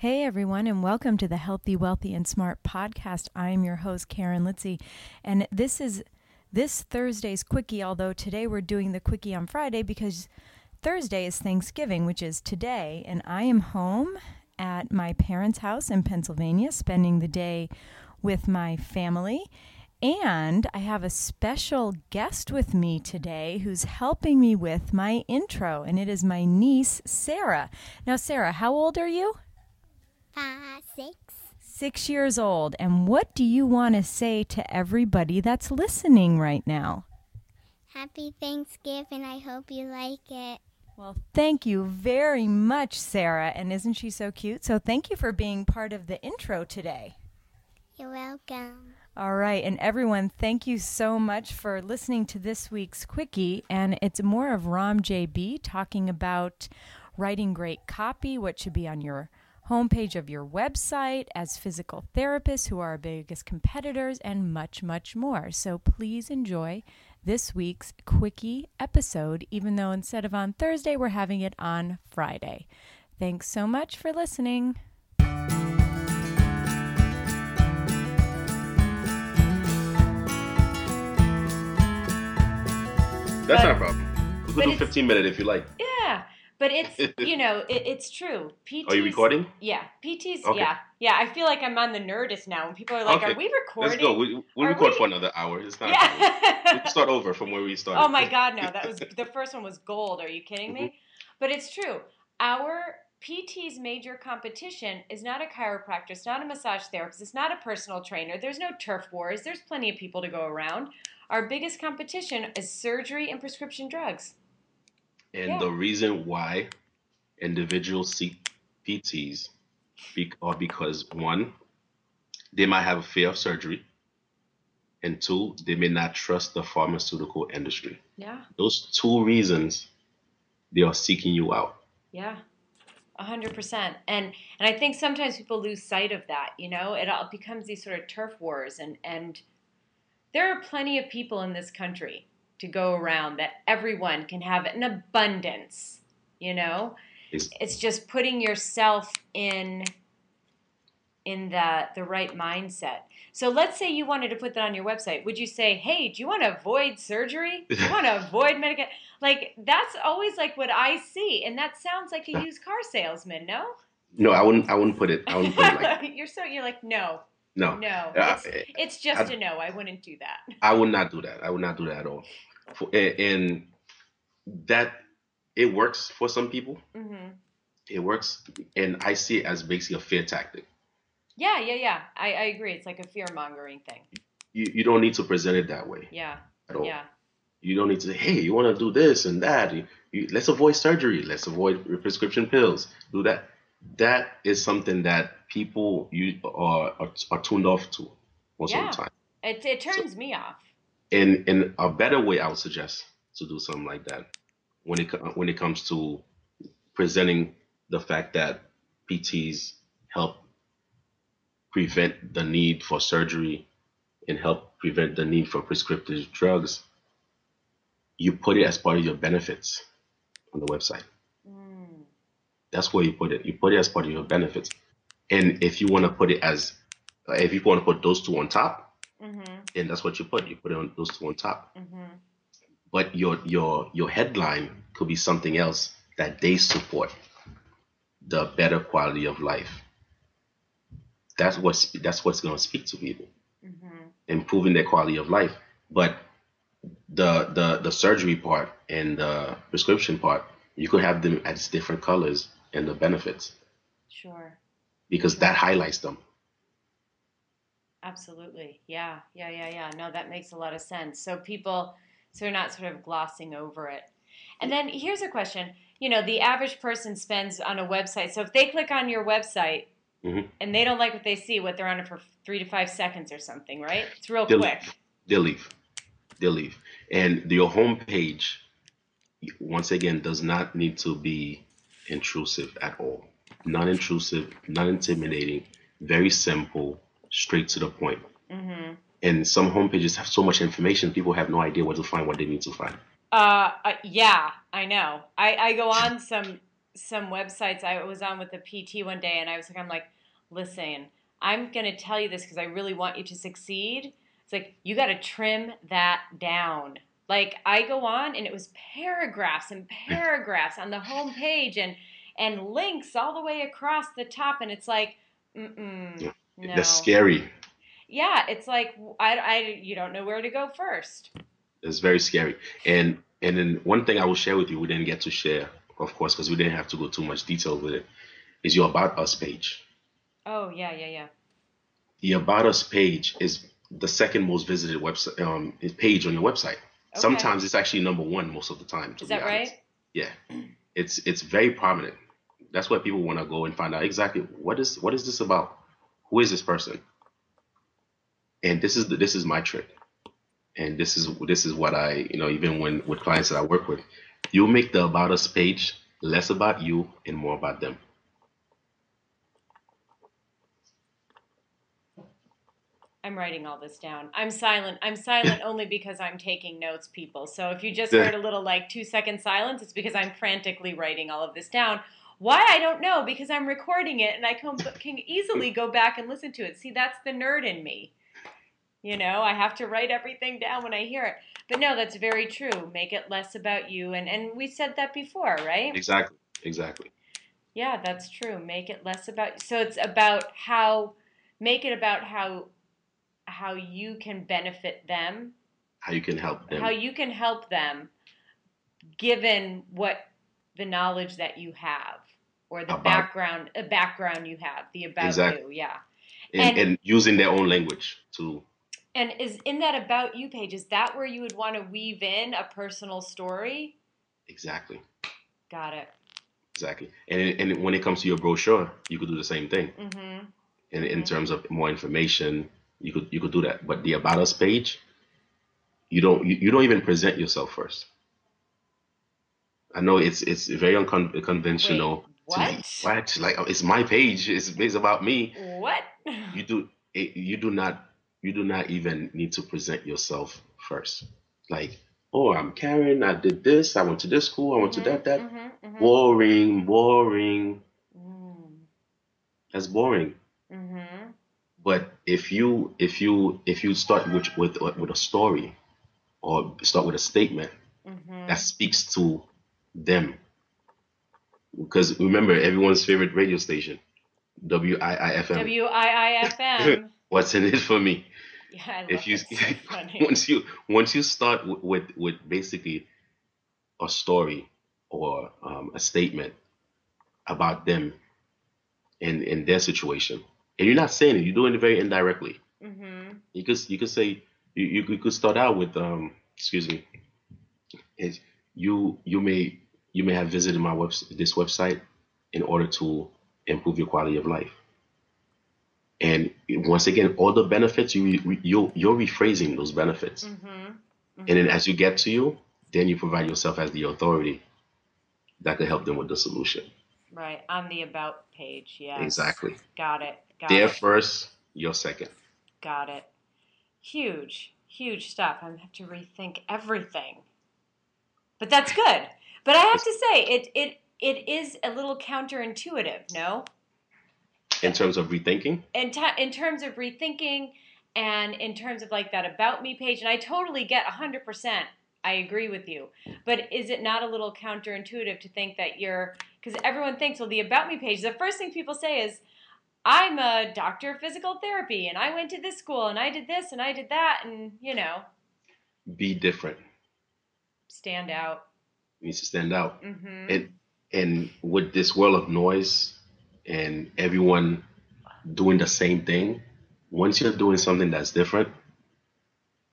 Hey everyone, and welcome to the Healthy, Wealthy, and Smart podcast. I am your host, Karen Litzy, and this is this Thursday's quickie. Although today we're doing the quickie on Friday because Thursday is Thanksgiving, which is today, and I am home at my parents' house in Pennsylvania, spending the day with my family. And I have a special guest with me today who's helping me with my intro, and it is my niece, Sarah. Now, Sarah, how old are you? Uh, six. Six years old. And what do you want to say to everybody that's listening right now? Happy Thanksgiving. I hope you like it. Well, thank you very much, Sarah. And isn't she so cute? So, thank you for being part of the intro today. You're welcome. All right. And everyone, thank you so much for listening to this week's Quickie. And it's more of Rom JB talking about writing great copy, what should be on your homepage of your website as physical therapists who are our biggest competitors, and much, much more. So please enjoy this week's Quickie episode, even though instead of on Thursday, we're having it on Friday. Thanks so much for listening. That's But- not a problem. We but can do 15 minute if you like. Yeah, but it's you know it, it's true. PTs. Are you recording? Yeah, PTs. Okay. Yeah, yeah. I feel like I'm on the Nerdist now, and people are like, Okay, "Are we recording?" Let's go. We, we'll Are record we- for another hour. It's not a problem. We Yeah. can start over from where we started. oh my God, no! That was the first one was gold. Are you kidding me? Mm-hmm. But it's true. Our PT's major competition is not a chiropractor, it's not a massage therapist, it's not a personal trainer. There's no turf wars. There's plenty of people to go around. Our biggest competition is surgery and prescription drugs. And Yeah. the reason why individuals seek PTs be, are because one, they might have a fear of surgery, and two, they may not trust the pharmaceutical industry. Yeah. Those two reasons, they are seeking you out. Yeah, a hundred percent. And and I think sometimes people lose sight of that. You know, it all becomes these sort of turf wars, and and there are plenty of people in this country to go around that everyone can have an abundance. You know, It's- it's just putting yourself in in the the right mindset. So let's say you wanted to put that on your website. Would you say, "Hey, do you want to avoid surgery? Do you want to avoid medical?" Like that's always like what I see, and that sounds like a used car salesman. No, No, I wouldn't. I wouldn't put it. I wouldn't put it like you're so you're like no, no. no. It's, it's just I- a no. I wouldn't do that. I would not do that. I would not do that at all. For, and, that it works for some people. hmm It works, and I see it as basically a fear tactic. Yeah, yeah, yeah. I, I agree. It's like a fear mongering thing. You you don't need to present it that way Yeah, at all. yeah, You don't need to say, hey, you want to do this and that. You, you, let's avoid surgery. Let's avoid prescription pills. Do that. That is something that people you are are, are tuned off to most Yeah. of the time. it it turns me off. And in a better way, I would suggest to do something like that when it when it comes to presenting the fact that PTs help prevent the need for surgery and help prevent the need for prescriptive drugs. You put it as part of your benefits on the website. That's where you put it. You put it as part of your benefits. And if you want to put it as, if you want to put those two on top, hmm then that's what you put. You put it on those two on top. hmm but your your your headline could be something else that they support the better quality of life that's what's that's what's going to speak to people hmm improving their quality of life but the the the surgery part and the prescription part you could have them as different colors and the benefits Sure. because that highlights them Absolutely. Yeah. Yeah. Yeah. Yeah. No, that makes a lot of sense. So people, so they're not sort of glossing over it. And then here's a question. You know, the average person spends on a website. So if they click on your website Mhm. and they don't like what they see, what they're on it for three to five seconds or something, right? It's real They'll- quick. they'll leave. They'll leave. And your homepage, once again, does not need to be intrusive at all. Non intrusive, non intimidating, very simple, straight to the point. hmm And some homepages have so much information, people have no idea where to find what they need to find. Uh, uh, yeah, I know. I, I go on some some websites I was on with a PT one day, and I was like, I'm like, listen, I'm gonna tell you this because I really want you to succeed. It's like you got to trim that down. Like I go on, and it was paragraphs and paragraphs on the home page, and and links all the way across the top, and it's like, mm Yeah. no. That's scary. Yeah, it's like I, I you don't know where to go first. It's very scary. And and then one thing I will share with you, we didn't get to share, of course, because we didn't have to go too much detail with it, is your About Us page. Oh yeah, yeah, yeah. The About Us page is the second most visited website um, page on your website. Okay. Sometimes it's actually number one most of the time. To Is that honest. right? Yeah, it's it's very prominent. That's why people want to go and find out exactly what is what is this about. Who is this person? And this is the, this is my trick. And this is this is what I you know even when with clients that I work with, you make the about us page less about you and more about them. I'm writing all this down. I'm silent. I'm silent only because I'm taking notes, people. So if you just heard a little like two second silence, it's because I'm frantically writing all of this down. Why I don't know because I'm recording it and I can, can easily go back and listen to it. See, that's the nerd in me. You know, I have to write everything down when I hear it. But no, that's very true. Make it less about you, and and we said that before, right? Exactly. Exactly. Yeah, that's true. Make it less about so it's about how make it about how how you can benefit them, How you can help them. how you can help them given what the knowledge that you have or the About- background a background you have, the about Exactly. you, yeah. and, and- and using their own language to And is in that about you page is that where you would want to weave in a personal story? exactly Got it. exactly. And and when it comes to your brochure, you could do the same thing. Mm-hmm. in, in Mhm. terms of more information you could you could do that. But the about us page you don't you, you don't even present yourself first. I know it's it's very unconventional Wait, what? like oh, it's my page. It's, it's about me. What? you do it, you do not you do not even need to present yourself first. Like oh i'm karen i did this. I went to this school. I went to that that. Mhm, mhm, boring boring. Mhm. that's boring. But if you if you if you start with with with a story or start with a statement Mhm. that speaks to them, because remember everyone's favorite radio station, WIIFM. W I I F M. What's in it for me? Yeah, I If you. So once you once you start with with, with basically a story or um, a statement about them and in their situation, and you're not saying it, you're doing it very indirectly. Mhm. You could you could say you, you could- you could start out with um excuse me. It's, you you may you may have visited my web this website in order to improve your quality of life. And once again, all the benefits you you you're rephrasing those benefits, Mhm. and then as you get to you, then you provide yourself as the authority that could help them with the solution. Right on the about page. yeah. Exactly. Got it. Got They're it. first, you're second. Got it. Huge, huge stuff. I'm gonna have to rethink everything. But that's good. But I have to say, it it it is a little counterintuitive, no? In terms of rethinking, in, t- in terms of rethinking and in terms of like that about me page and i totally get 100% i agree with you but is it not a little counterintuitive to think that you're because everyone thinks well the about me page the first thing people say is i'm a doctor of physical therapy and i went to this school and i did this and i did that and you know. Be different. stand out. You need to stand out. hmm and and with this world of noise and everyone doing the same thing once you're doing something that's different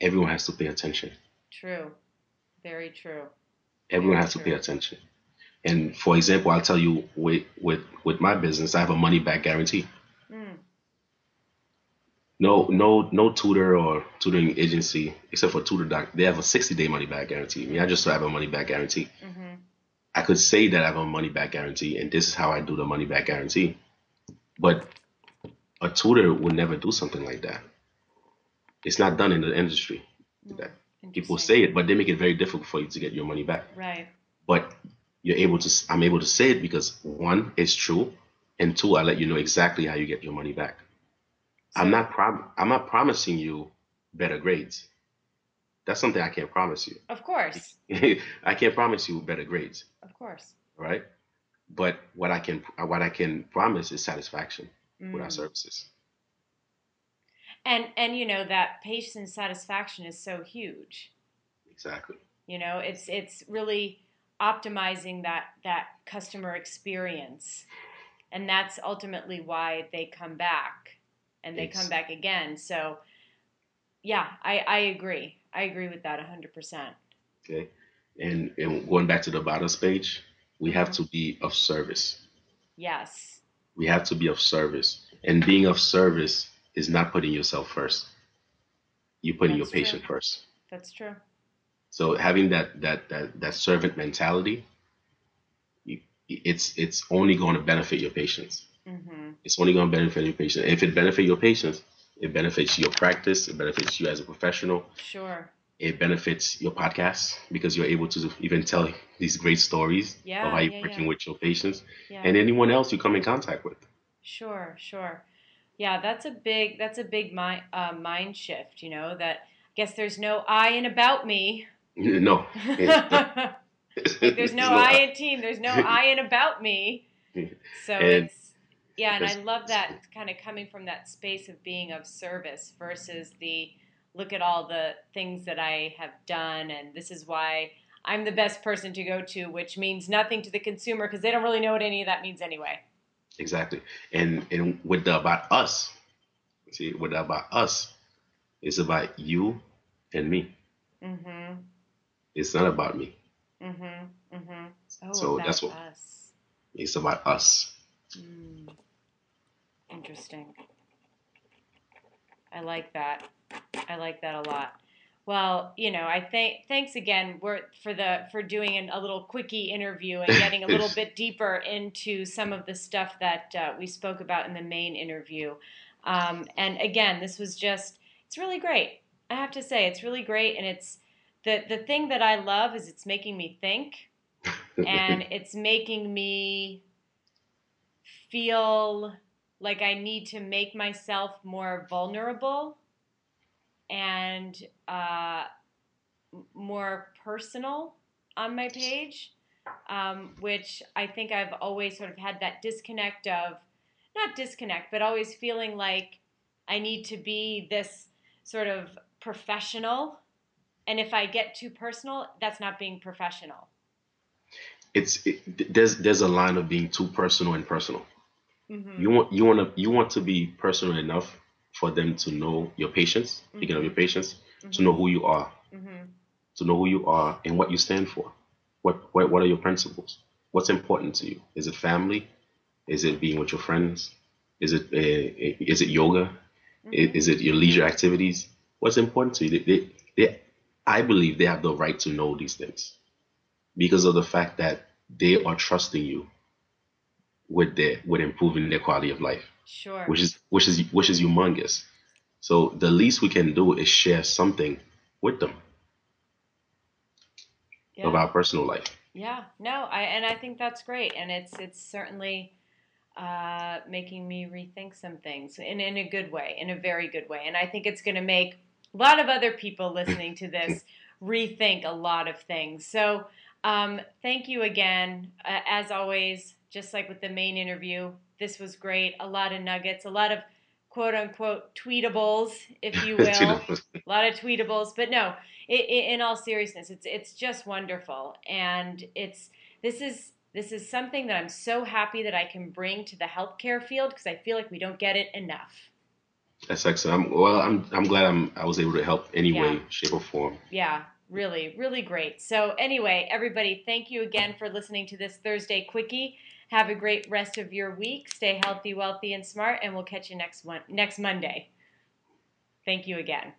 everyone has to pay attention. True. Very true. Everyone Very has to pay attention and for example i'll tell you with with with my business i have a money back guarantee mm. no no no tutor or tutoring agency except for tutor doc they have a 60 day money back guarantee me i just have a money back guarantee hmm I could say that I have a money back guarantee and this is how I do the money back guarantee. But a tutor would never do something like that. It's not done in the industry. That people say it, but they make it very difficult for you to get your money back. right But you're able to I'm able to say it because one, it's true, and two, I let you know exactly how you get your money back. I'm not prom- I'm not promising you better grades. That's something I can't promise you. Of course. I can't promise you better grades, Of course. right? But what I can what I can promise is satisfaction with our Mm. services. And and you know that patient satisfaction is so huge. Exactly. You know, it's it's really optimizing that that customer experience. And that's ultimately why they come back and they Ex- come back again. So yeah, I, I agree. I agree with that 100%. Okay. And and going back to the Battles page, we have to be of service. Yes. We have to be of service. And being of service is not putting yourself first. You're putting That's your patient true. first. That's true. So having that that that that servant mentality, it's it's only going to benefit your patients. Mhm. It's only going to benefit your patients. If it benefits your patients, it benefits your practice. It benefits you as a professional. Sure. It benefits your podcast because you're able to even tell these great stories Yeah, of how you're yeah, working yeah. with your patients and anyone else you come in contact with. Sure, sure. Yeah, that's a big that's a big mind uh, mind shift. You know that I guess there's no I in about me. No, there's no I in team. There's no I in about me. So And it's yeah, and I love that kind of coming from that space of being of service versus the look at all the things that I have done and this is why I'm the best person to go to, which means nothing to the consumer because they don't really know what any of that means anyway. Exactly. And and with the about us, see, with the about us, it's about you and me. Mm-hmm. It's not about me. Mm-hmm. Mm-hmm. Oh, So about that's what- us. It's about us. Mm. Interesting. I like that. I like that a lot. Well, you know, I think thanks again we're, for the for doing an, a little quickie interview and getting a little bit deeper into some of the stuff that uh, we spoke about in the main interview. Um, and again, this was just it's really great. I have to say, it's really great, and it's the the thing that I love is it's making me think and it's making me feel like I need to make myself more vulnerable and uh, more personal on my page, um, which I think I've always sort of had that disconnect of, not disconnect, but always feeling like I need to be this sort of professional. And if I get too personal, that's not being professional. it's it, there's there's a line of being too personal and personal. Mm-hmm. You want you want to you want to be personal enough for them to know your patients. Speaking of your patients, to know who you are, Mm-hmm. to know who you are and what you stand for. What what what are your principles? What's important to you? Is it family? Is it being with your friends? Is it uh, is it yoga? I- Is it your leisure activities? What's important to you? They, they, they, I believe they have the right to know these things because of the fact that they are trusting you with their with improving their quality of life, Sure. which is which is which is humongous. So the least we can do is share something with them yeah. of our personal life. Yeah, no, I and I think that's great, and it's it's certainly uh, making me rethink some things in in a good way, in a very good way, and I think it's going to make a lot of other people listening to this rethink a lot of things. So, um, thank you again, uh, as always. Just like with the main interview, this was great. A lot of nuggets, a lot of quote unquote tweetables, if you will a lot of tweetables but no i i in all seriousness it's it's just wonderful and it's this is this is something that i'm so happy that i can bring to the healthcare field because i feel like we don't get it enough That's excellent. I'm, well, I'm I'm glad I'm I was able to help any Yeah. way, shape, or form. yeah really really great so anyway everybody thank you again for listening to this thursday quickie have a great rest of your week stay healthy wealthy and smart and we'll catch you next one next monday thank you again